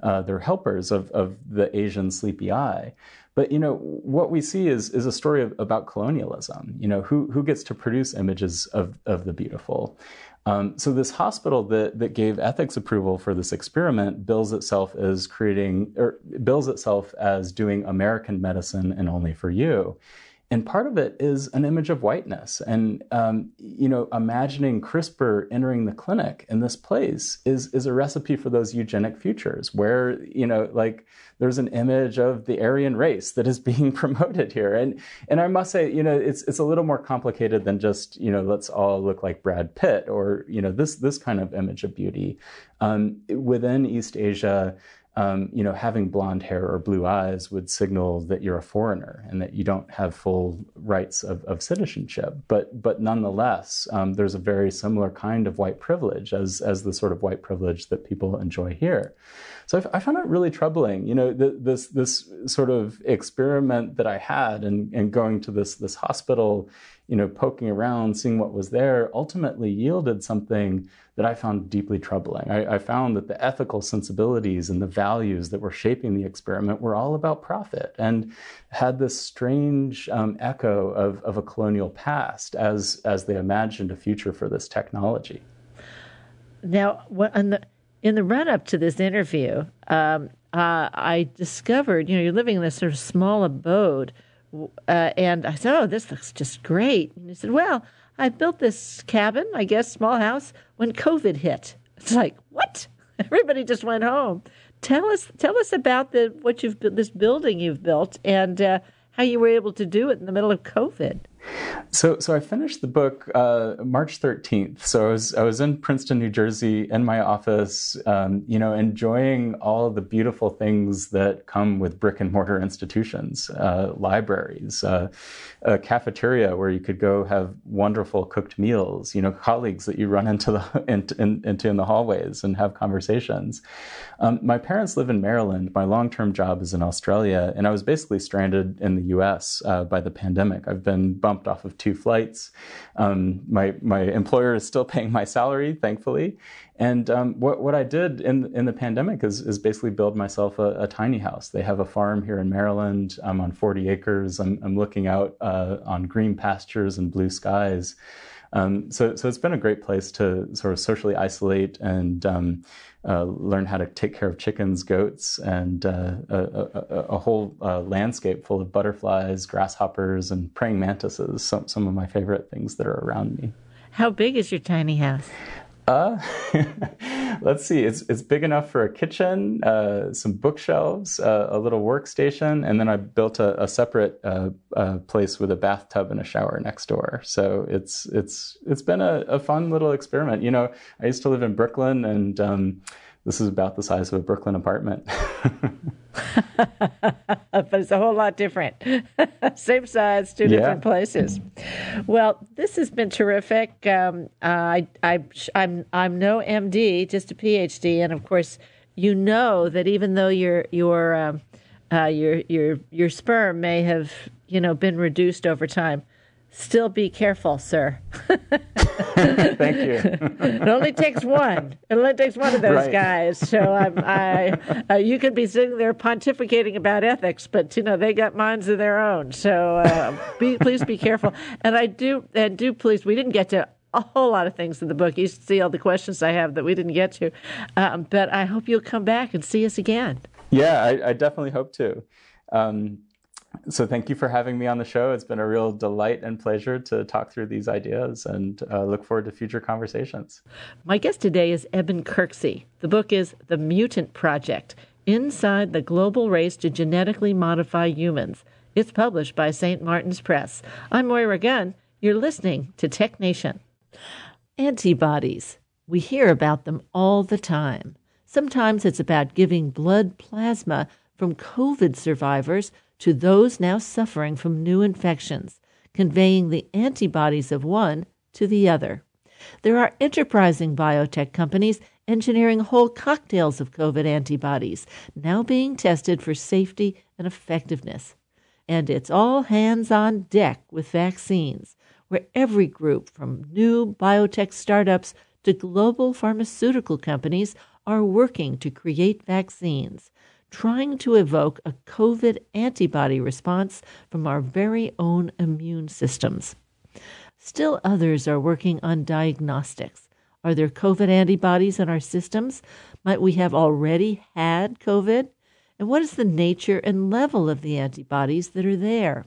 uh, their helpers of of the Asian sleepy eye. But you know what we see is is a story of, about colonialism. You know who who gets to produce images of of the beautiful. Um, so this hospital that that gave ethics approval for this experiment bills itself as creating or bills itself as doing American medicine and only for you. And part of it is an image of whiteness. And, um, you know, imagining CRISPR entering the clinic in this place is, is a recipe for those eugenic futures where, you know, like there's an image of the Aryan race that is being promoted here. And, and I must say, you know, it's, it's a little more complicated than just, you know, let's all look like Brad Pitt or, you know, this, this kind of image of beauty. Um, within East Asia, um, you know, having blonde hair or blue eyes would signal that you're a foreigner and that you don't have full rights of, of citizenship. But but nonetheless, um, there's a very similar kind of white privilege as as the sort of white privilege that people enjoy here. So I, I found it really troubling. You know, the, this this sort of experiment that I had and, and going to this this hospital you know, poking around, seeing what was there, ultimately yielded something that I found deeply troubling. I, I, found that the ethical sensibilities and the values that were shaping the experiment were all about profit and had this strange um, echo of, of a colonial past as, as they imagined a future for this technology.
Now, in the, in the run up to this interview, um, uh, I discovered, you know, you're living in this sort of small abode uh, and I said, "Oh, this looks just great." And he said, "Well, I built this cabin, I guess, small house, when COVID hit." It's like, what? Everybody just went home. Tell us, tell us about the what you've this building you've built and uh, how you were able to do it in the middle of COVID.
So, so I finished the book uh, March 13th. So I was I was in Princeton, New Jersey, in my office, um, you know, enjoying all the beautiful things that come with brick and mortar institutions, uh, libraries, uh, a cafeteria where you could go have wonderful cooked meals, you know, colleagues that you run into the in, in, into in the hallways and have conversations. Um, my parents live in Maryland. My long term job is in Australia, and I was basically stranded in the U.S. Uh, by the pandemic. I've been bumped off of two flights. Um, my my employer is still paying my salary, thankfully. And um, what what I did in in the pandemic is is basically build myself a, a tiny house. They have a farm here in Maryland. I'm on 40 acres. I'm, I'm looking out uh, on green pastures and blue skies. Um, so, so it's been a great place to sort of socially isolate and um, uh, learn how to take care of chickens, goats, and uh, a, a, a, whole uh, landscape full of butterflies, grasshoppers, and praying mantises. Some some of my favorite things that are around me.
How big is your tiny house?
Uh, let's see. It's it's big enough for a kitchen, uh, some bookshelves, uh, a little workstation, and then I built a, a separate uh, uh, place with a bathtub and a shower next door. So it's it's it's been a, a fun little experiment. You know, I used to live in Brooklyn, and um, this is about the size of a Brooklyn apartment.
but it's a whole lot different. Same size, two yeah. different places. Well, this has been terrific. Um, I, I, I'm, I'm no MD, just a PhD, and of course, you know that even though your your um, uh, your your your sperm may have you know been reduced over time, still be careful, sir.
Thank you.
it only takes one. It only takes one of those right. guys. So I'm, I, uh, you could be sitting there pontificating about ethics, but you know they got minds of their own. So uh, be, please be careful. And I do, and do please. We didn't get to a whole lot of things in the book. You see all the questions I have that we didn't get to, um, but I hope you'll come back and see us again.
Yeah, I, I definitely hope to. Um, so thank you for having me on the show. It's been a real delight and pleasure to talk through these ideas and uh, look forward to future conversations.
My guest today is Eben Kirksey. The book is The Mutant Project Inside the Global Race to Genetically Modify Humans. It's published by St. Martin's Press. I'm Moira Gunn. You're listening to Tech Nation. Antibodies. We hear about them all the time. Sometimes it's about giving blood plasma from COVID survivors to those now suffering from new infections, conveying the antibodies of one to the other. There are enterprising biotech companies engineering whole cocktails of COVID antibodies, now being tested for safety and effectiveness. And it's all hands on deck with vaccines, where every group, from new biotech startups to global pharmaceutical companies, are working to create vaccines trying to evoke a COVID antibody response from our very own immune systems. Still, others are working on diagnostics. Are there COVID antibodies in our systems? Might we have already had COVID? And what is the nature and level of the antibodies that are there?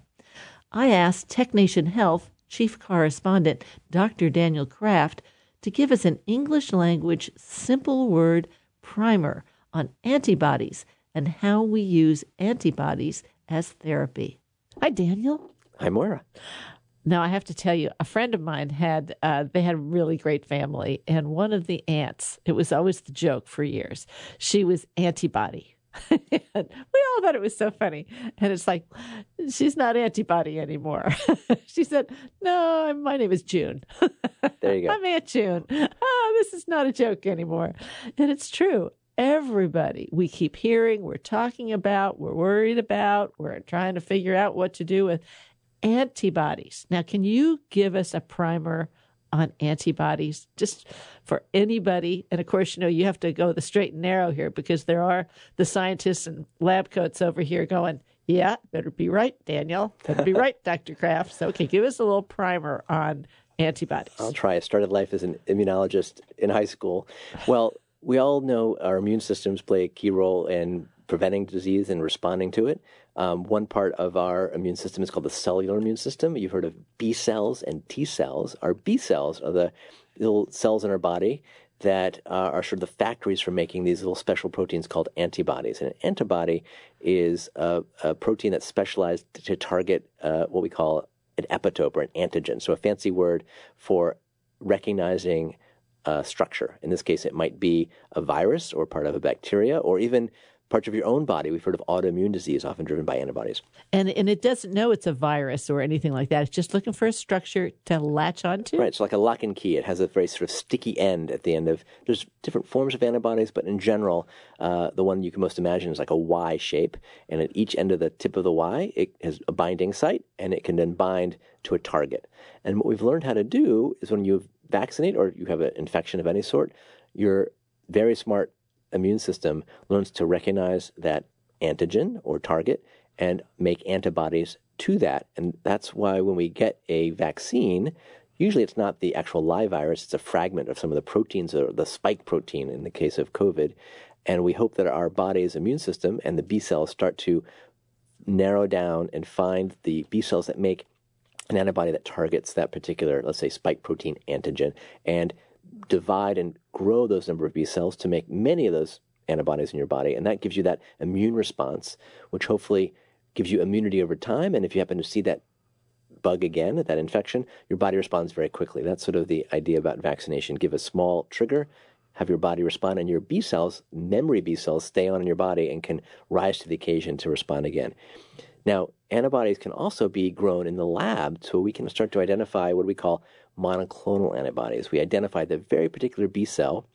I asked TechNation Health chief correspondent Dr. Daniel Kraft to give us an English language simple word primer on antibodies and how we use antibodies as therapy. Hi, Daniel.
Hi, Moira.
Now I have to tell you, a friend of mine had uh, they had a really great family, and one of the aunts, it was always the joke for years. She was antibody. we all thought it was so funny, and it's like she's not antibody anymore. she said, "No, my name is June.
there you go.
I'm Aunt June. Oh, this is not a joke anymore." And it's true everybody we keep hearing, we're talking about, we're worried about, we're trying to figure out what to do with antibodies. Now, can you give us a primer on antibodies just for anybody? And of course, you know, you have to go the straight and narrow here because there are the scientists and lab coats over here going, yeah, better be right, Daniel. Better be right, Dr. Kraft. So, okay, give us a little primer on antibodies.
I'll try. I started life as an immunologist in high school. Well, we all know our immune systems play a key role in preventing disease and responding to it. Um, one part of our immune system is called the cellular immune system. You've heard of B cells and T cells. Our B cells are the little cells in our body that uh, are sort of the factories for making these little special proteins called antibodies. And an antibody is a, a protein that's specialized to target uh, what we call an epitope or an antigen. So, a fancy word for recognizing uh, structure. In this case, it might be a virus or part of a bacteria or even parts of your own body. We've heard of autoimmune disease, often driven by antibodies.
And and it doesn't know it's a virus or anything like that. It's just looking for a structure to latch onto.
Right. It's like a lock and key. It has a very sort of sticky end at the end of. There's different forms of antibodies, but in general, uh, the one you can most imagine is like a Y shape, and at each end of the tip of the Y, it has a binding site, and it can then bind to a target. And what we've learned how to do is when you vaccinate or you have an infection of any sort, your very smart immune system learns to recognize that antigen or target and make antibodies to that. And that's why when we get a vaccine, usually it's not the actual live virus, it's a fragment of some of the proteins or the spike protein in the case of COVID. And we hope that our body's immune system and the B cells start to narrow down and find the B cells that make an antibody that targets that particular, let's say, spike protein antigen, and divide and grow those number of B cells to make many of those antibodies in your body. And that gives you that immune response, which hopefully gives you immunity over time. And if you happen to see that bug again, that infection, your body responds very quickly. That's sort of the idea about vaccination. Give a small trigger, have your body respond, and your B cells, memory B cells, stay on in your body and can rise to the occasion to respond again. Now, antibodies can also be grown in the lab, so we can start to identify what we call monoclonal antibodies. We identify the very particular B cell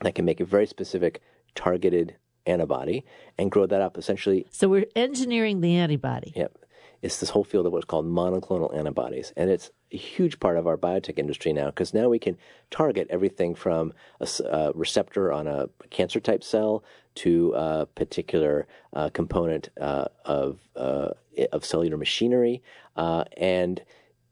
that can make a very specific targeted antibody and grow that up essentially.
So we're engineering the antibody.
Yep. It's this whole field of what's called monoclonal antibodies. And it's a huge part of our biotech industry now because now we can target everything from a, a receptor on a cancer type cell to a particular uh, component uh, of, uh, of cellular machinery. Uh, and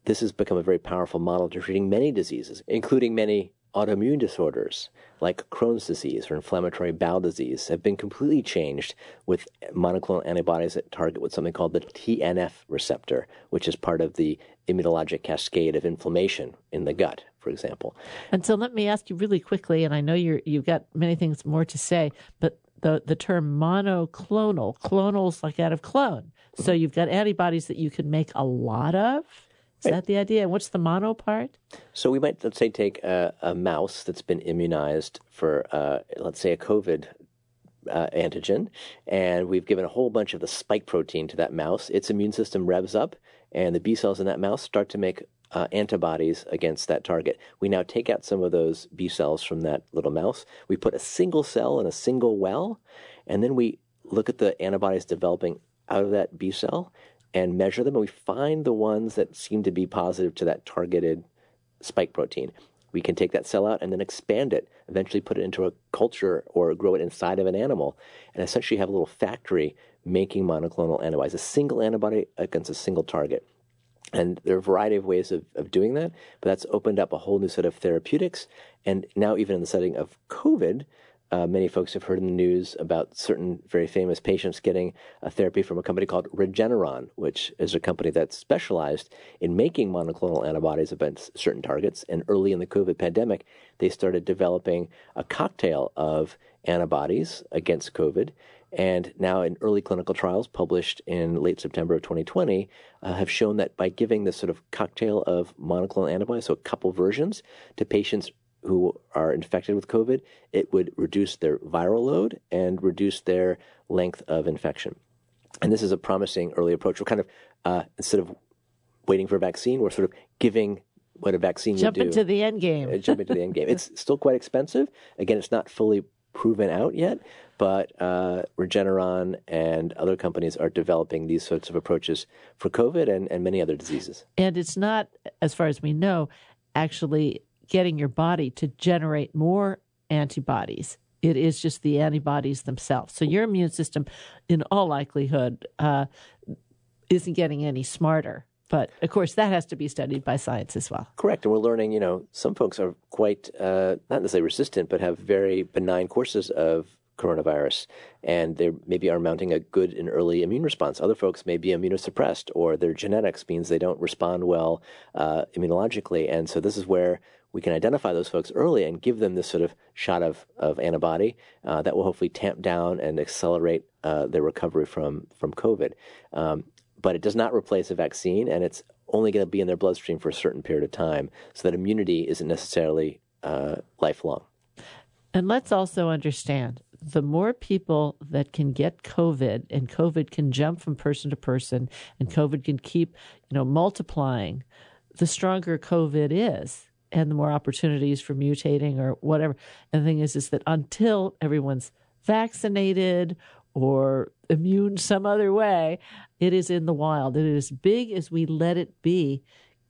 this has become a very powerful model to treating many diseases, including many autoimmune disorders like Crohn's disease or inflammatory bowel disease have been completely changed with monoclonal antibodies that target what's something called the TNF receptor, which is part of the immunologic cascade of inflammation in the gut, for example.
And so let me ask you really quickly, and I know you're, you've got many things more to say, but the, the term monoclonal, clonals like out of clone. So you've got antibodies that you can make a lot of? Is right. that the idea? What's the mono part?
So we might, let's say, take a, a mouse that's been immunized for, uh, let's say, a COVID uh, antigen, and we've given a whole bunch of the spike protein to that mouse. Its immune system revs up, and the B cells in that mouse start to make uh, antibodies against that target. We now take out some of those B cells from that little mouse. We put a single cell in a single well, and then we look at the antibodies developing out of that B cell and measure them, and we find the ones that seem to be positive to that targeted spike protein. We can take that cell out and then expand it, eventually put it into a culture or grow it inside of an animal, and essentially have a little factory making monoclonal antibodies, a single antibody against a single target. And there are a variety of ways of, of doing that, but that's opened up a whole new set of therapeutics. And now, even in the setting of COVID, uh, many folks have heard in the news about certain very famous patients getting a therapy from a company called Regeneron, which is a company that's specialized in making monoclonal antibodies against certain targets. And early in the COVID pandemic, they started developing a cocktail of antibodies against COVID. And now, in early clinical trials published in late September of 2020, uh, have shown that by giving this sort of cocktail of monoclonal antibodies, so a couple versions, to patients who are infected with COVID, it would reduce their viral load and reduce their length of infection. And this is a promising early approach. We're kind of, uh, instead of waiting for a vaccine, we're sort of giving what a vaccine
jump
would do.
into the end game.
Uh, jump into the end game. It's still quite expensive. Again, it's not fully proven out yet, but uh, Regeneron and other companies are developing these sorts of approaches for COVID and, and many other diseases.
And it's not, as far as we know, actually getting your body to generate more antibodies. It is just the antibodies themselves. So your immune system, in all likelihood, uh, isn't getting any smarter. But of course, that has to be studied by science as well.
Correct. And we're learning, you know, some folks are quite, uh, not necessarily resistant, but have very benign courses of coronavirus, and they maybe are mounting a good and early immune response. Other folks may be immunosuppressed, or their genetics means they don't respond well uh, immunologically. And so this is where we can identify those folks early and give them this sort of shot of, of antibody uh, that will hopefully tamp down and accelerate uh, their recovery from, from COVID. Um, but it does not replace a vaccine, and it's only going to be in their bloodstream for a certain period of time, so that immunity isn't necessarily uh, lifelong.
And let's also understand the more people that can get COVID and COVID can jump from person to person and COVID can keep, you know, multiplying, the stronger COVID is and the more opportunities for mutating or whatever. And the thing is, is that until everyone's vaccinated or immune some other way, it is in the wild. It is as big as we let it be,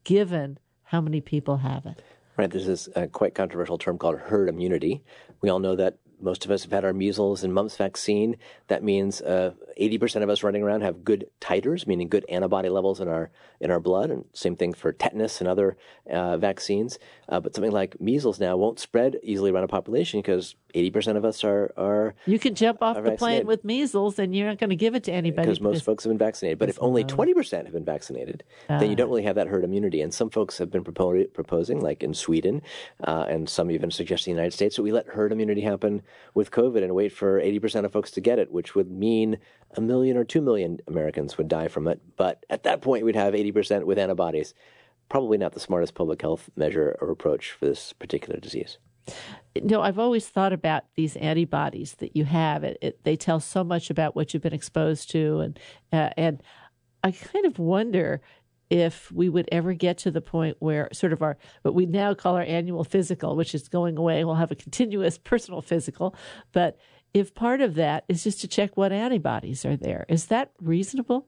given how many people have it.
Right. There's this uh, quite controversial term called herd immunity. We all know that most of us have had our measles and mumps vaccine. That means uh, 80% of us running around have good titers, meaning good antibody levels in our in our blood, and same thing for tetanus and other uh, vaccines. Uh, but something like measles now won't spread easily around a population because 80% of us are are.
You can jump off the plane with measles, and you're not going to give it to anybody
because most folks have been vaccinated. But if only 20% have been vaccinated, then you don't ah. really have that herd immunity. And some folks have been propo- proposing, like in Sweden, uh, and some even suggesting in the United States, that we let herd immunity happen with COVID and wait for 80% of folks to get it, which would mean a million or two million Americans would die from it. But at that point, we'd have 80% with antibodies. Probably not the smartest public health measure or approach for this particular disease.
No, I've always thought about these antibodies that you have. It, it, they tell so much about what you've been exposed to, and uh, and I kind of wonder if we would ever get to the point where sort of our what we now call our annual physical, which is going away, we'll have a continuous personal physical, but if part of that is just to check what antibodies are there. Is that reasonable?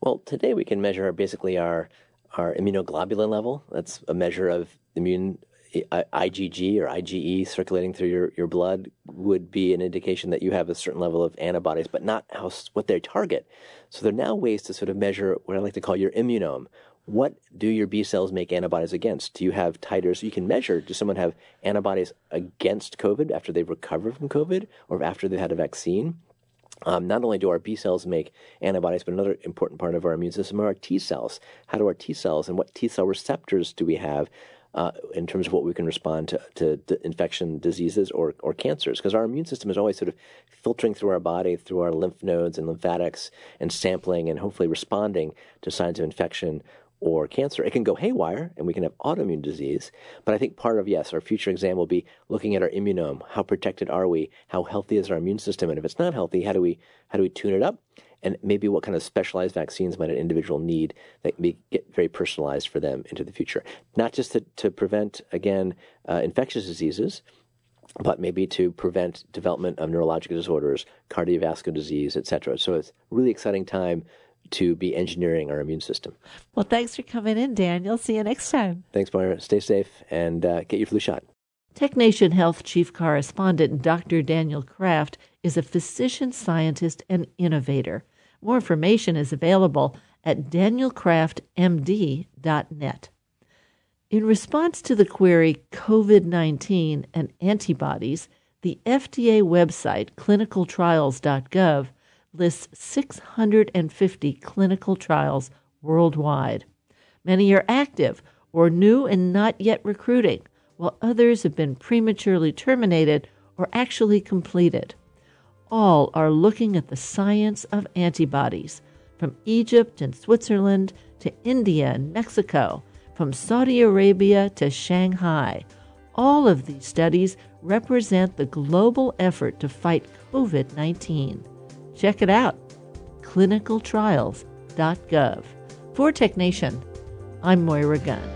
Well, today we can measure basically our our immunoglobulin level. That's a measure of immune IgG or IgE circulating through your, your blood would be an indication that you have a certain level of antibodies, but not how what they target. So there are now ways to sort of measure what I like to call your immunome, what do your B cells make antibodies against? Do you have titers you can measure? Does someone have antibodies against COVID after they've recovered from COVID or after they've had a vaccine? Um, not only do our B cells make antibodies, but another important part of our immune system are our T cells. How do our T cells and what T cell receptors do we have uh, in terms of what we can respond to, to, to infection diseases or, or cancers? Because our immune system is always sort of filtering through our body, through our lymph nodes and lymphatics, and sampling and hopefully responding to signs of infection or cancer. It can go haywire and we can have autoimmune disease. But I think part of, yes, our future exam will be looking at our immunome. How protected are we? How healthy is our immune system? And if it's not healthy, how do we, how do we tune it up? And maybe what kind of specialized vaccines might an individual need that may get very personalized for them into the future? Not just to, to prevent, again, uh, infectious diseases, but maybe to prevent development of neurological disorders, cardiovascular disease, etc. So it's a really exciting time to be engineering our immune system.
Well, thanks for coming in, Daniel. See you next time.
Thanks, Moira. Stay safe and uh, get your flu shot.
TechNation Health Chief Correspondent Dr. Daniel Kraft is a physician scientist and innovator. More information is available at danielkraftmd.net. In response to the query COVID 19 and antibodies, the FDA website clinicaltrials.gov lists 650 clinical trials worldwide. Many are active or new and not yet recruiting, while others have been prematurely terminated or actually completed. All are looking at the science of antibodies, from Egypt and Switzerland to India and Mexico, from Saudi Arabia to Shanghai. All of these studies represent the global effort to fight COVID 19. Check it out clinicaltrials.gov. For TechNation, I'm Moira Gunn.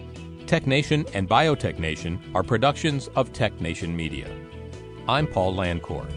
TechNation and Biotech Nation are productions of TechNation Media. I'm Paul Landcore.